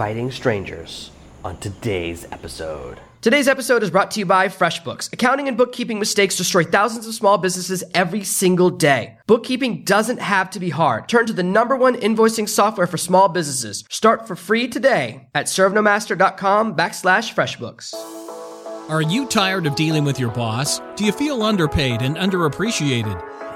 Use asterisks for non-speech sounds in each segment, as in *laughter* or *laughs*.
fighting strangers on today's episode. Today's episode is brought to you by FreshBooks. Accounting and bookkeeping mistakes destroy thousands of small businesses every single day. Bookkeeping doesn't have to be hard. Turn to the number one invoicing software for small businesses. Start for free today at servenomaster.com backslash FreshBooks. Are you tired of dealing with your boss? Do you feel underpaid and underappreciated?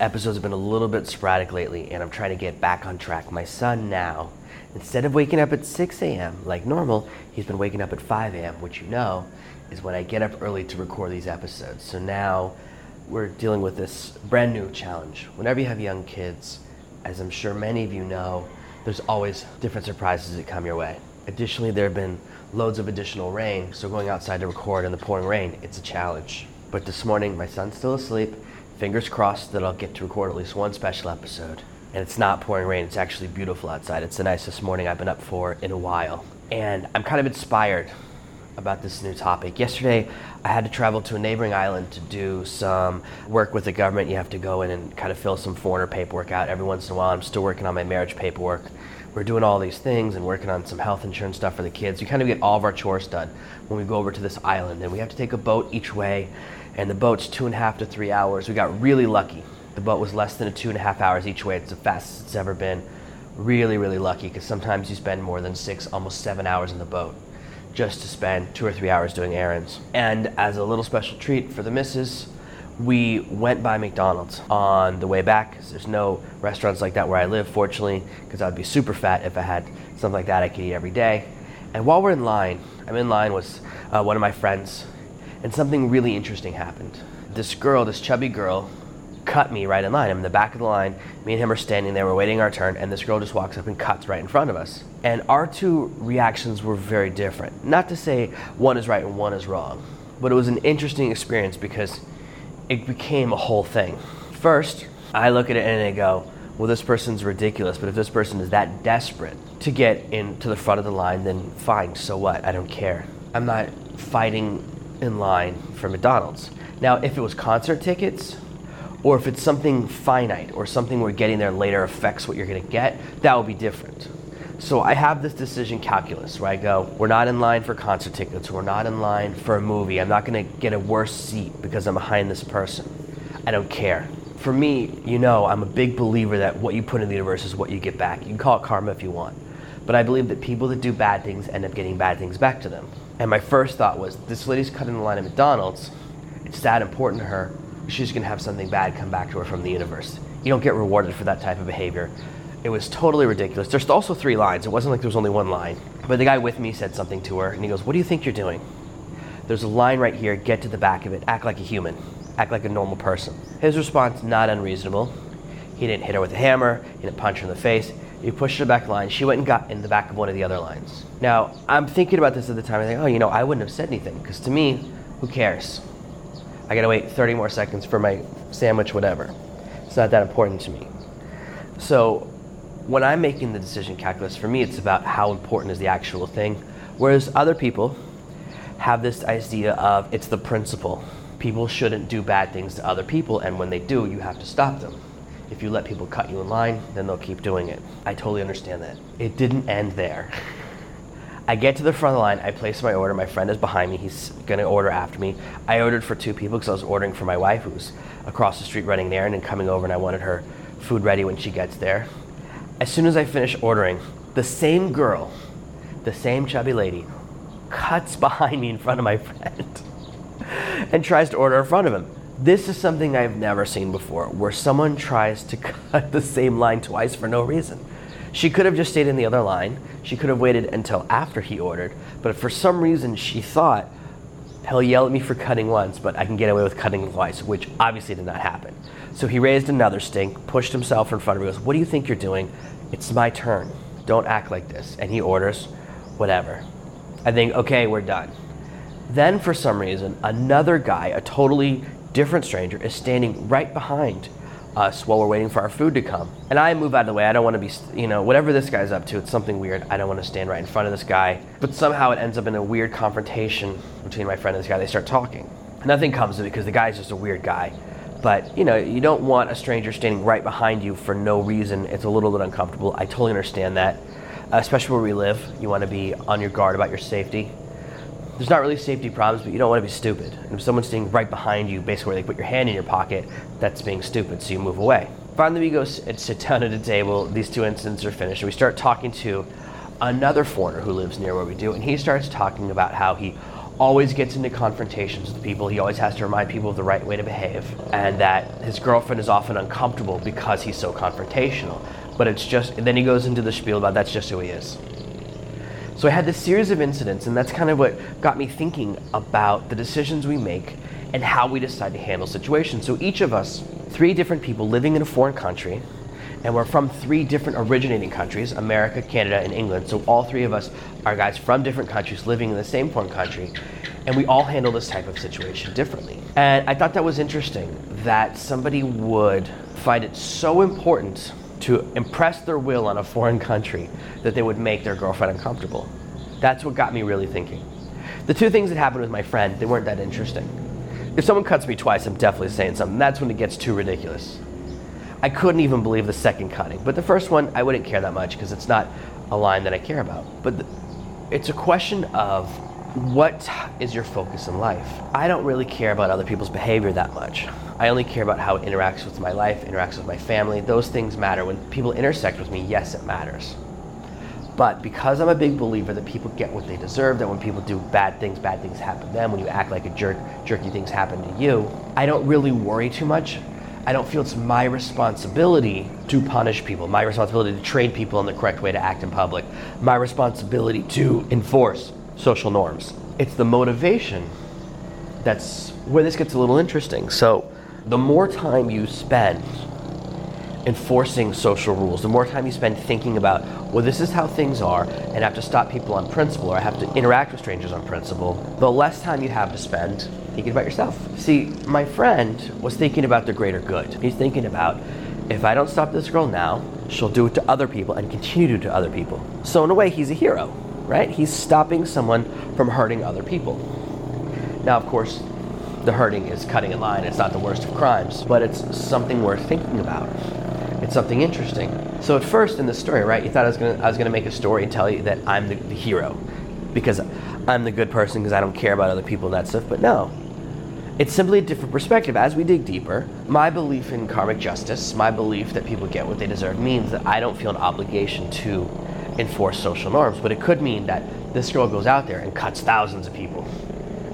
episodes have been a little bit sporadic lately, and I'm trying to get back on track. My son now, instead of waking up at 6 a.m. like normal, he's been waking up at 5 a.m., which you know is when I get up early to record these episodes. So now we're dealing with this brand new challenge. Whenever you have young kids, as I'm sure many of you know, there's always different surprises that come your way. Additionally, there have been loads of additional rain, so going outside to record in the pouring rain, it's a challenge. But this morning, my son's still asleep. Fingers crossed that I'll get to record at least one special episode. And it's not pouring rain, it's actually beautiful outside. It's the nicest morning I've been up for in a while. And I'm kind of inspired about this new topic. Yesterday, I had to travel to a neighboring island to do some work with the government. You have to go in and kind of fill some foreigner paperwork out every once in a while. I'm still working on my marriage paperwork. We're doing all these things and working on some health insurance stuff for the kids. We kind of get all of our chores done when we go over to this island. And we have to take a boat each way, and the boat's two and a half to three hours. We got really lucky. The boat was less than a two and a half hours each way. It's the fastest it's ever been. Really, really lucky because sometimes you spend more than six, almost seven hours in the boat just to spend two or three hours doing errands. And as a little special treat for the missus, we went by McDonald's on the way back there's no restaurants like that where I live, fortunately, because I'd be super fat if I had something like that I could eat every day. And while we're in line, I'm in line with uh, one of my friends, and something really interesting happened. This girl, this chubby girl, cut me right in line. I'm in the back of the line. Me and him are standing there. We're waiting our turn, and this girl just walks up and cuts right in front of us. And our two reactions were very different. Not to say one is right and one is wrong, but it was an interesting experience because it became a whole thing. First, I look at it and I go, well, this person's ridiculous, but if this person is that desperate to get into the front of the line, then fine, so what? I don't care. I'm not fighting in line for McDonald's. Now, if it was concert tickets, or if it's something finite or something where getting there later affects what you're going to get, that would be different. So I have this decision calculus where I go, we're not in line for concert tickets, we're not in line for a movie. I'm not going to get a worse seat because I'm behind this person. I don't care. For me, you know, I'm a big believer that what you put in the universe is what you get back. You can call it karma if you want. But I believe that people that do bad things end up getting bad things back to them. And my first thought was, this lady's cutting the line at McDonald's. It's that important to her she's going to have something bad come back to her from the universe. You don't get rewarded for that type of behavior. It was totally ridiculous. There's also three lines. It wasn't like there was only one line. But the guy with me said something to her, and he goes, What do you think you're doing? There's a line right here. Get to the back of it. Act like a human. Act like a normal person. His response, not unreasonable. He didn't hit her with a hammer. He didn't punch her in the face. He pushed her back line. She went and got in the back of one of the other lines. Now, I'm thinking about this at the time. I think, oh, you know, I wouldn't have said anything. Because to me, who cares? I gotta wait 30 more seconds for my sandwich, whatever. It's not that important to me. So when I'm making the decision calculus, for me, it's about how important is the actual thing. Whereas other people have this idea of it's the principle. People shouldn't do bad things to other people, and when they do, you have to stop them. If you let people cut you in line, then they'll keep doing it. I totally understand that. It didn't end there. I get to the front of the line. I place my order. My friend is behind me. He's going to order after me. I ordered for two people because I was ordering for my wife, who's across the street running there and coming over, and I wanted her food ready when she gets there. As soon as I finish ordering, the same girl, the same chubby lady, cuts *laughs* behind me in front of my friend *laughs* and tries to order in front of him. This is something I've never seen before, where someone tries to *laughs* cut the same line twice for no reason. She could have just stayed in the other line. She could have waited until after he ordered. But for some reason, she thought, he'll yell at me for cutting once, but I can get away with cutting twice, which obviously did not happen. So he raised another stink, pushed himself in front of me, goes, What do you think you're doing? It's my turn. Don't act like this. And he orders, whatever. I think, okay, we're done. Then, for some reason, another guy, a totally different stranger, is standing right behind us while we're waiting for our food to come. And I move out of the way. I don't want to be, you know, whatever this guy's up to, it's something weird. I don't want to stand right in front of this guy. But somehow it ends up in a weird confrontation between my friend and this guy. They start talking. Nothing comes of it because the guy's just a weird guy. But, you know, you don't want a stranger standing right behind you for no reason. It's a little bit uncomfortable. I totally understand that. especially where we live, you want to be on your guard about your safety there's not really safety problems, but you don't want to be stupid. And if someone's standing right behind you, basically where they put your hand in your pocket, that's being stupid, so you move away. Finally, we go and *laughs* sit down at a table. These two incidents are finished, and we start talking to another foreigner who lives near where we do, and he starts talking about how he always gets into confrontations with people. He always has to remind people of the right way to behave, and that his girlfriend is often uncomfortable because he's so confrontational. But it's just, and then he goes into the spiel about that's just who he is. So I had this series of incidents, and that's kind of what got me thinking about the decisions we make and how we decide to handle situations. So each of us, three different people living in a foreign country, and we're from three different originating countries America, Canada, and England. So all three of us are guys from different countries living in the same foreign country, and we all handle this type of situation differently. And I thought that was interesting that somebody would find it so important to impress their will on a foreign country that they would make their girlfriend uncomfortable. That's what got me really thinking. The two things that happened with my friend, they weren't that interesting. If someone cuts me twice, I'm definitely saying something. That's when it gets too ridiculous. I couldn't even believe the second cutting. But the first one, I wouldn't care that much because it's not a line that I care about. But the, it's a question of what is your focus in life? I don't really care about other people's behavior that much. I only care about how it interacts with my life, interacts with my family. Those things matter. When people intersect with me, yes, it matters. But because I'm a big believer that people get what they deserve, that when people do bad things, bad things happen to them. When you act like a jerk, jerky things happen to you. I don't really worry too much. I don't feel it's my responsibility to punish people, my responsibility to train people in the correct way to act in public, my responsibility to enforce social norms. It's the motivation that's where this gets a little interesting. So, the more time you spend enforcing social rules, the more time you spend thinking about, well, this is how things are, and I have to stop people on principle, or I have to interact with strangers on principle, the less time you have to spend thinking about yourself. See, my friend was thinking about the greater good. He's thinking about, if I don't stop this girl now, she'll do it to other people and continue to do it to other people. So, in a way, he's a hero, right? He's stopping someone from hurting other people. Now, of course, the hurting is cutting a line. It's not the worst of crimes, but it's something worth thinking about. It's something interesting. So at first in the story, right, you thought I was gonna I was gonna make a story and tell you that I'm the, the hero because I'm the good person because I don't care about other people and that stuff. But no, it's simply a different perspective. As we dig deeper, my belief in karmic justice, my belief that people get what they deserve, means that I don't feel an obligation to enforce social norms. But it could mean that this girl goes out there and cuts thousands of people,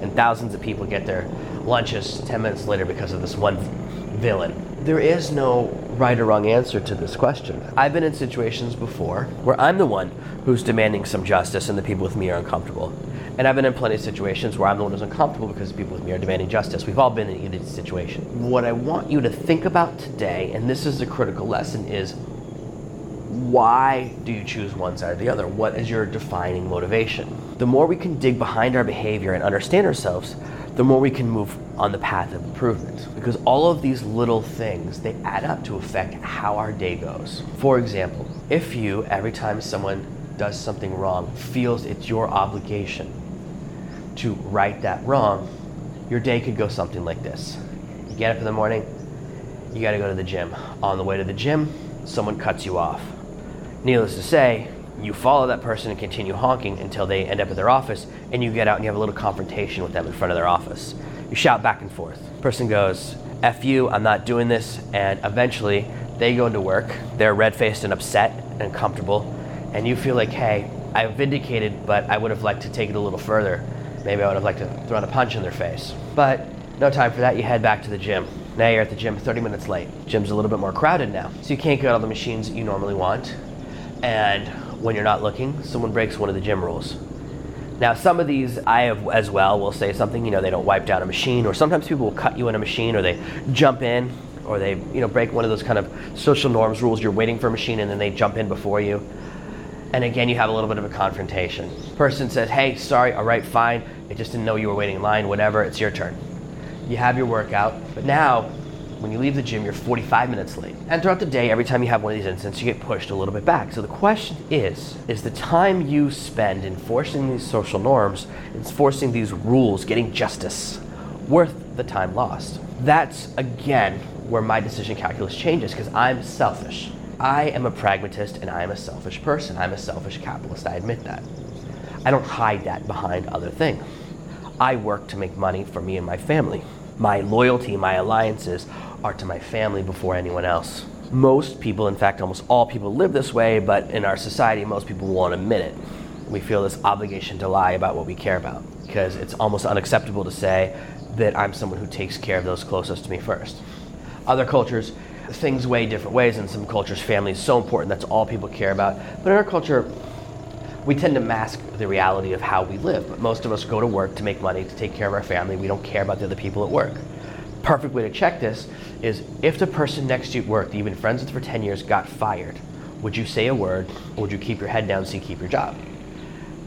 and thousands of people get their lunches 10 minutes later because of this one villain. There is no right or wrong answer to this question. I've been in situations before where I'm the one who's demanding some justice and the people with me are uncomfortable. And I've been in plenty of situations where I'm the one who's uncomfortable because the people with me are demanding justice. We've all been in either situation. What I want you to think about today, and this is the critical lesson, is why do you choose one side or the other? What is your defining motivation? The more we can dig behind our behavior and understand ourselves, the more we can move on the path of improvement. Because all of these little things, they add up to affect how our day goes. For example, if you, every time someone does something wrong, feels it's your obligation to right that wrong, your day could go something like this. You get up in the morning, you gotta go to the gym. On the way to the gym, someone cuts you off. Needless to say, you follow that person and continue honking until they end up at their office, and you get out and you have a little confrontation with them in front of their office. You shout back and forth. Person goes, F you, I'm not doing this, and eventually they go into work. They're red faced and upset and uncomfortable, and you feel like, hey, I vindicated, but I would have liked to take it a little further. Maybe I would have liked to throw a punch in their face. But no time for that, you head back to the gym. Now you're at the gym 30 minutes late. Gym's a little bit more crowded now, so you can't get all the machines you normally want. And when you're not looking, someone breaks one of the gym rules. Now, some of these I have as well will say something, you know, they don't wipe down a machine, or sometimes people will cut you in a machine, or they jump in, or they, you know, break one of those kind of social norms rules. You're waiting for a machine and then they jump in before you. And again, you have a little bit of a confrontation. Person says, hey, sorry, all right, fine. I just didn't know you were waiting in line, whatever, it's your turn. You have your workout, but now when you leave the gym, you're 45 minutes late. And throughout the day, every time you have one of these incidents, you get pushed a little bit back. So the question is, is the time you spend enforcing these social norms, enforcing these rules, getting justice, worth the time lost? That's again where my decision calculus changes because I'm selfish. I am a pragmatist and I am a selfish person. I'm a selfish capitalist, I admit that. I don't hide that behind other things. I work to make money for me and my family. My loyalty, my alliances are to my family before anyone else. Most people, in fact, almost all people live this way, but in our society, most people won't admit it. We feel this obligation to lie about what we care about because it's almost unacceptable to say that I'm someone who takes care of those closest to me first. Other cultures, things weigh different ways. In some cultures, family is so important, that's all people care about. But in our culture, we tend to mask the reality of how we live. But most of us go to work to make money, to take care of our family. We don't care about the other people at work. Perfect way to check this is if the person next to you at work that you've been friends with for 10 years got fired, would you say a word or would you keep your head down so you keep your job?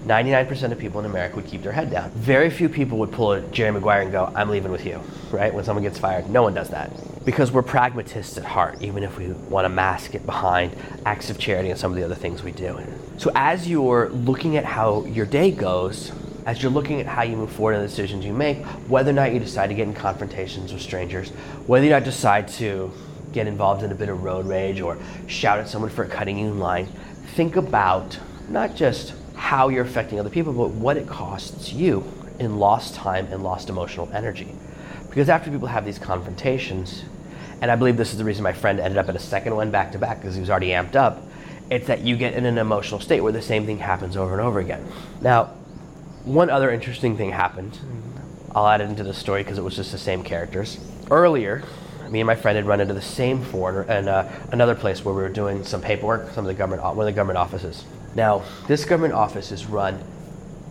99% of people in America would keep their head down. Very few people would pull a Jerry Maguire and go, I'm leaving with you, right? When someone gets fired, no one does that. Because we're pragmatists at heart, even if we want to mask it behind acts of charity and some of the other things we do. So as you're looking at how your day goes, as you're looking at how you move forward in the decisions you make, whether or not you decide to get in confrontations with strangers, whether you not decide to get involved in a bit of road rage or shout at someone for cutting you in line, think about not just how you're affecting other people, but what it costs you in lost time and lost emotional energy. Because after people have these confrontations, and I believe this is the reason my friend ended up at a second one back to back because he was already amped up, it's that you get in an emotional state where the same thing happens over and over again. Now, one other interesting thing happened. I'll add it into the story because it was just the same characters. Earlier, me and my friend had run into the same foreigner in uh, another place where we were doing some paperwork, some of the government, one of the government offices. Now, this government office is run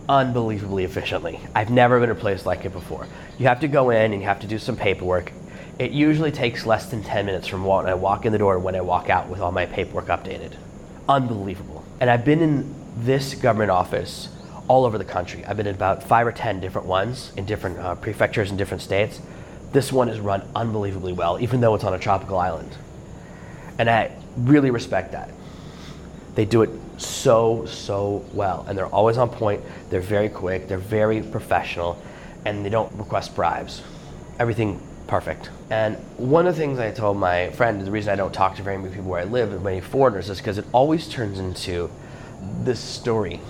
unbelievably efficiently. I've never been a place like it before. You have to go in and you have to do some paperwork. It usually takes less than 10 minutes from when I walk in the door to when I walk out with all my paperwork updated. Unbelievable. And I've been in this government office all over the country. I've been in about five or 10 different ones in different uh, prefectures in different states. This one is run unbelievably well, even though it's on a tropical island. And I really respect that. They do it so, so well. And they're always on point. They're very quick. They're very professional. And they don't request bribes. Everything perfect. And one of the things I told my friend, the reason I don't talk to very many people where I live, many foreigners, is because it always turns into this story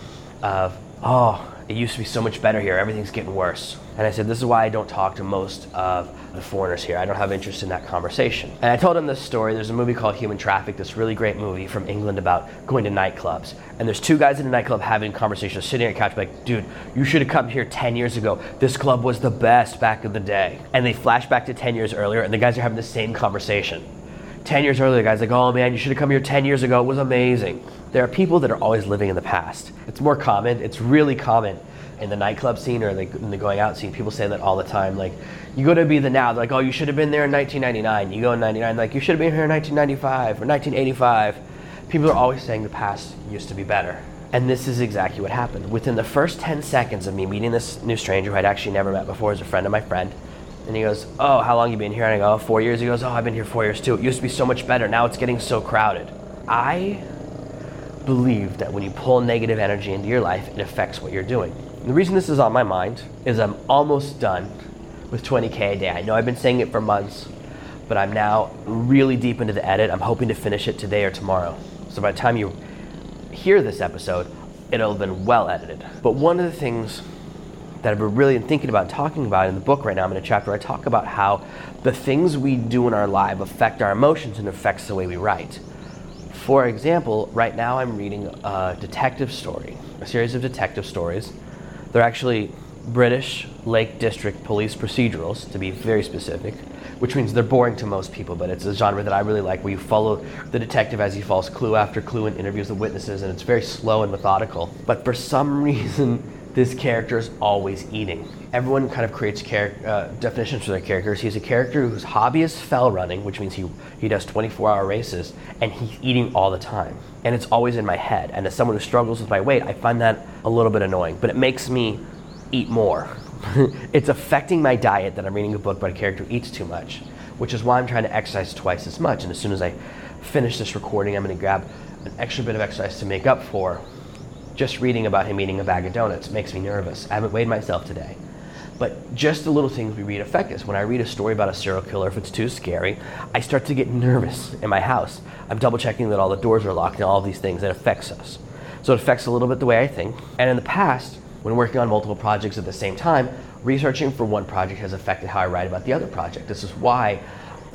of, oh, it used to be so much better here. Everything's getting worse. And I said, this is why I don't talk to most of the foreigners here. I don't have interest in that conversation. And I told him this story. There's a movie called Human Traffic, this really great movie from England about going to nightclubs. And there's two guys in a nightclub having conversations, sitting on a couch, like, dude, you should have come here 10 years ago. This club was the best back in the day. And they flash back to 10 years earlier, and the guys are having the same conversation. 10 years earlier, the guy's like, oh man, you should have come here 10 years ago. It was amazing. There are people that are always living in the past. It's more common, it's really common in the nightclub scene or like in the going out scene. People say that all the time. Like, you go to be the now, they're like, oh, you should have been there in 1999. You go in 99, like, you should have been here in 1995 or 1985. People are always saying the past used to be better. And this is exactly what happened. Within the first 10 seconds of me meeting this new stranger who I'd actually never met before as a friend of my friend, and he goes, Oh, how long you been here? And I go, oh, four years. He goes, Oh, I've been here four years too. It used to be so much better. Now it's getting so crowded. I believe that when you pull negative energy into your life, it affects what you're doing. And the reason this is on my mind is I'm almost done with 20K a day. I know I've been saying it for months, but I'm now really deep into the edit. I'm hoping to finish it today or tomorrow. So by the time you hear this episode, it'll have been well edited. But one of the things that I've been really thinking about talking about in the book right now, I'm in a chapter I talk about how the things we do in our life affect our emotions and affects the way we write. For example, right now I'm reading a detective story, a series of detective stories. They're actually British Lake District police procedurals, to be very specific, which means they're boring to most people, but it's a genre that I really like where you follow the detective as he follows clue after clue and interviews the witnesses, and it's very slow and methodical. But for some *laughs* reason, this character is always eating. Everyone kind of creates char- uh, definitions for their characters. He's a character whose hobby is fell running, which means he, he does 24 hour races, and he's eating all the time. And it's always in my head. And as someone who struggles with my weight, I find that a little bit annoying, but it makes me eat more. *laughs* it's affecting my diet that I'm reading a book about a character who eats too much, which is why I'm trying to exercise twice as much. And as soon as I finish this recording, I'm going to grab an extra bit of exercise to make up for just reading about him eating a bag of donuts makes me nervous. I haven't weighed myself today. But just the little things we read affect us. When I read a story about a serial killer, if it's too scary, I start to get nervous in my house. I'm double checking that all the doors are locked and all these things. It affects us. So it affects a little bit the way I think. And in the past, when working on multiple projects at the same time, researching for one project has affected how I write about the other project. This is why,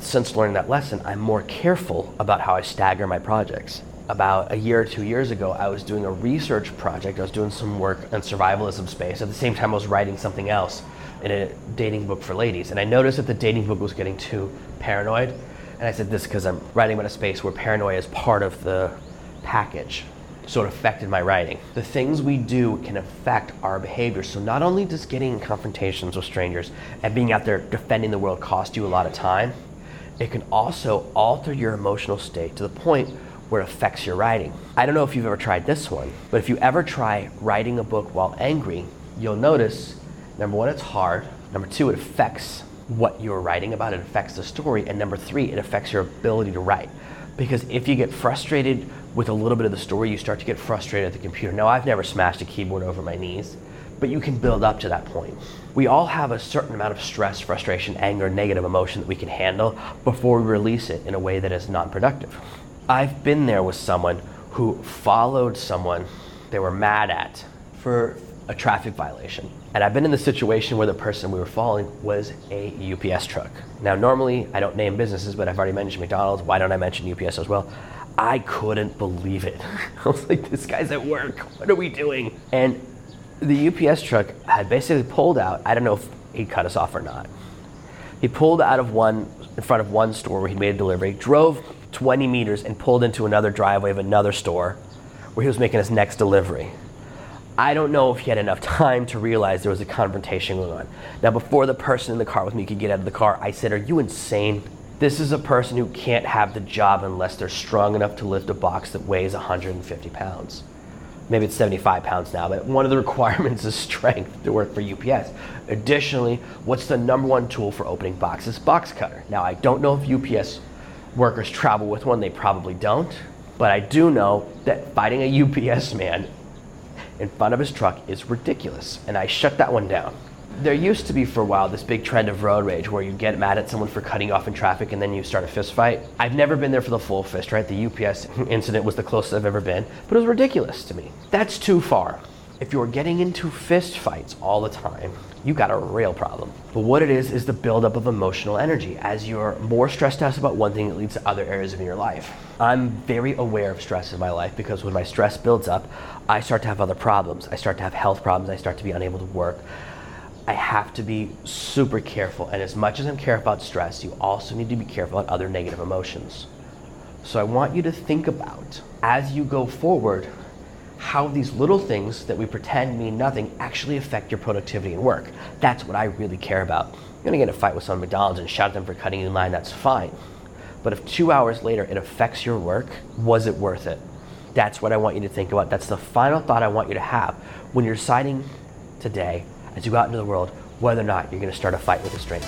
since learning that lesson, I'm more careful about how I stagger my projects about a year or two years ago, I was doing a research project. I was doing some work on survivalism space. At the same time, I was writing something else in a dating book for ladies. And I noticed that the dating book was getting too paranoid. And I said, This because I'm writing about a space where paranoia is part of the package. So it affected my writing. The things we do can affect our behavior. So not only does getting in confrontations with strangers and being out there defending the world cost you a lot of time, it can also alter your emotional state to the point where it affects your writing. I don't know if you've ever tried this one, but if you ever try writing a book while angry, you'll notice number one, it's hard. Number two, it affects what you're writing about, it affects the story. And number three, it affects your ability to write. Because if you get frustrated with a little bit of the story, you start to get frustrated at the computer. Now, I've never smashed a keyboard over my knees, but you can build up to that point. We all have a certain amount of stress, frustration, anger, negative emotion that we can handle before we release it in a way that is non productive. I've been there with someone who followed someone they were mad at for a traffic violation. And I've been in the situation where the person we were following was a UPS truck. Now, normally I don't name businesses, but I've already mentioned McDonald's. Why don't I mention UPS as well? I couldn't believe it. *laughs* I was like, this guy's at work. What are we doing? And the UPS truck had basically pulled out. I don't know if he cut us off or not. He pulled out of one, in front of one store where he made a delivery, drove 20 meters and pulled into another driveway of another store where he was making his next delivery. I don't know if he had enough *laughs* time to realize there was a confrontation going on. Now, before the person in the car with me could get out of the car, I said, Are you insane? This is a person who can't have the job unless they're strong enough to lift a box that weighs 150 pounds. Maybe it's 75 pounds now, but one of the *laughs* requirements is strength to work for UPS. Additionally, what's the number one tool for opening boxes? Box cutter. Now, I don't know if UPS workers travel with one, they probably don't. But I do know that fighting a UPS man in front of his truck is ridiculous, and I shut that one down. There used to be for a while this big trend of road rage where you get mad at someone for cutting off in traffic and then you start a fist fight. I've never been there for the full fist, right? The UPS incident was the closest I've ever been, but it was ridiculous to me. That's too far. If you're getting into fist fights all the time, you got a real problem. But what it is, is the buildup of emotional energy. As you're more stressed out about one thing, it leads to other areas of your life. I'm very aware of stress in my life because when my stress builds up, I start to have other problems. I start to have health problems. I start to be unable to work. I have to be super careful. And as much as I'm careful about stress, you also need to be careful about other negative emotions. So I want you to think about as you go forward how these little things that we pretend mean nothing actually affect your productivity and work. That's what I really care about. You're gonna get in a fight with some McDonald's and shout at them for cutting you in line, that's fine. But if two hours later it affects your work, was it worth it? That's what I want you to think about. That's the final thought I want you to have when you're deciding today, as you go out into the world, whether or not you're gonna start a fight with a stranger.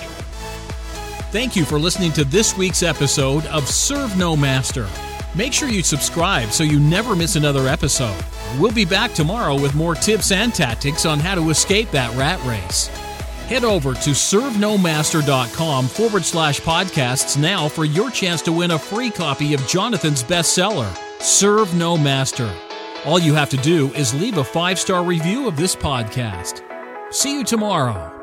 Thank you for listening to this week's episode of Serve No Master. Make sure you subscribe so you never miss another episode. We'll be back tomorrow with more tips and tactics on how to escape that rat race. Head over to servenomaster.com forward slash podcasts now for your chance to win a free copy of Jonathan's bestseller, Serve No Master. All you have to do is leave a five star review of this podcast. See you tomorrow.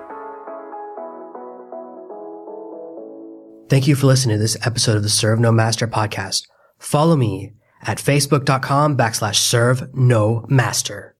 Thank you for listening to this episode of the Serve No Master podcast. Follow me at facebook.com backslash serve no master.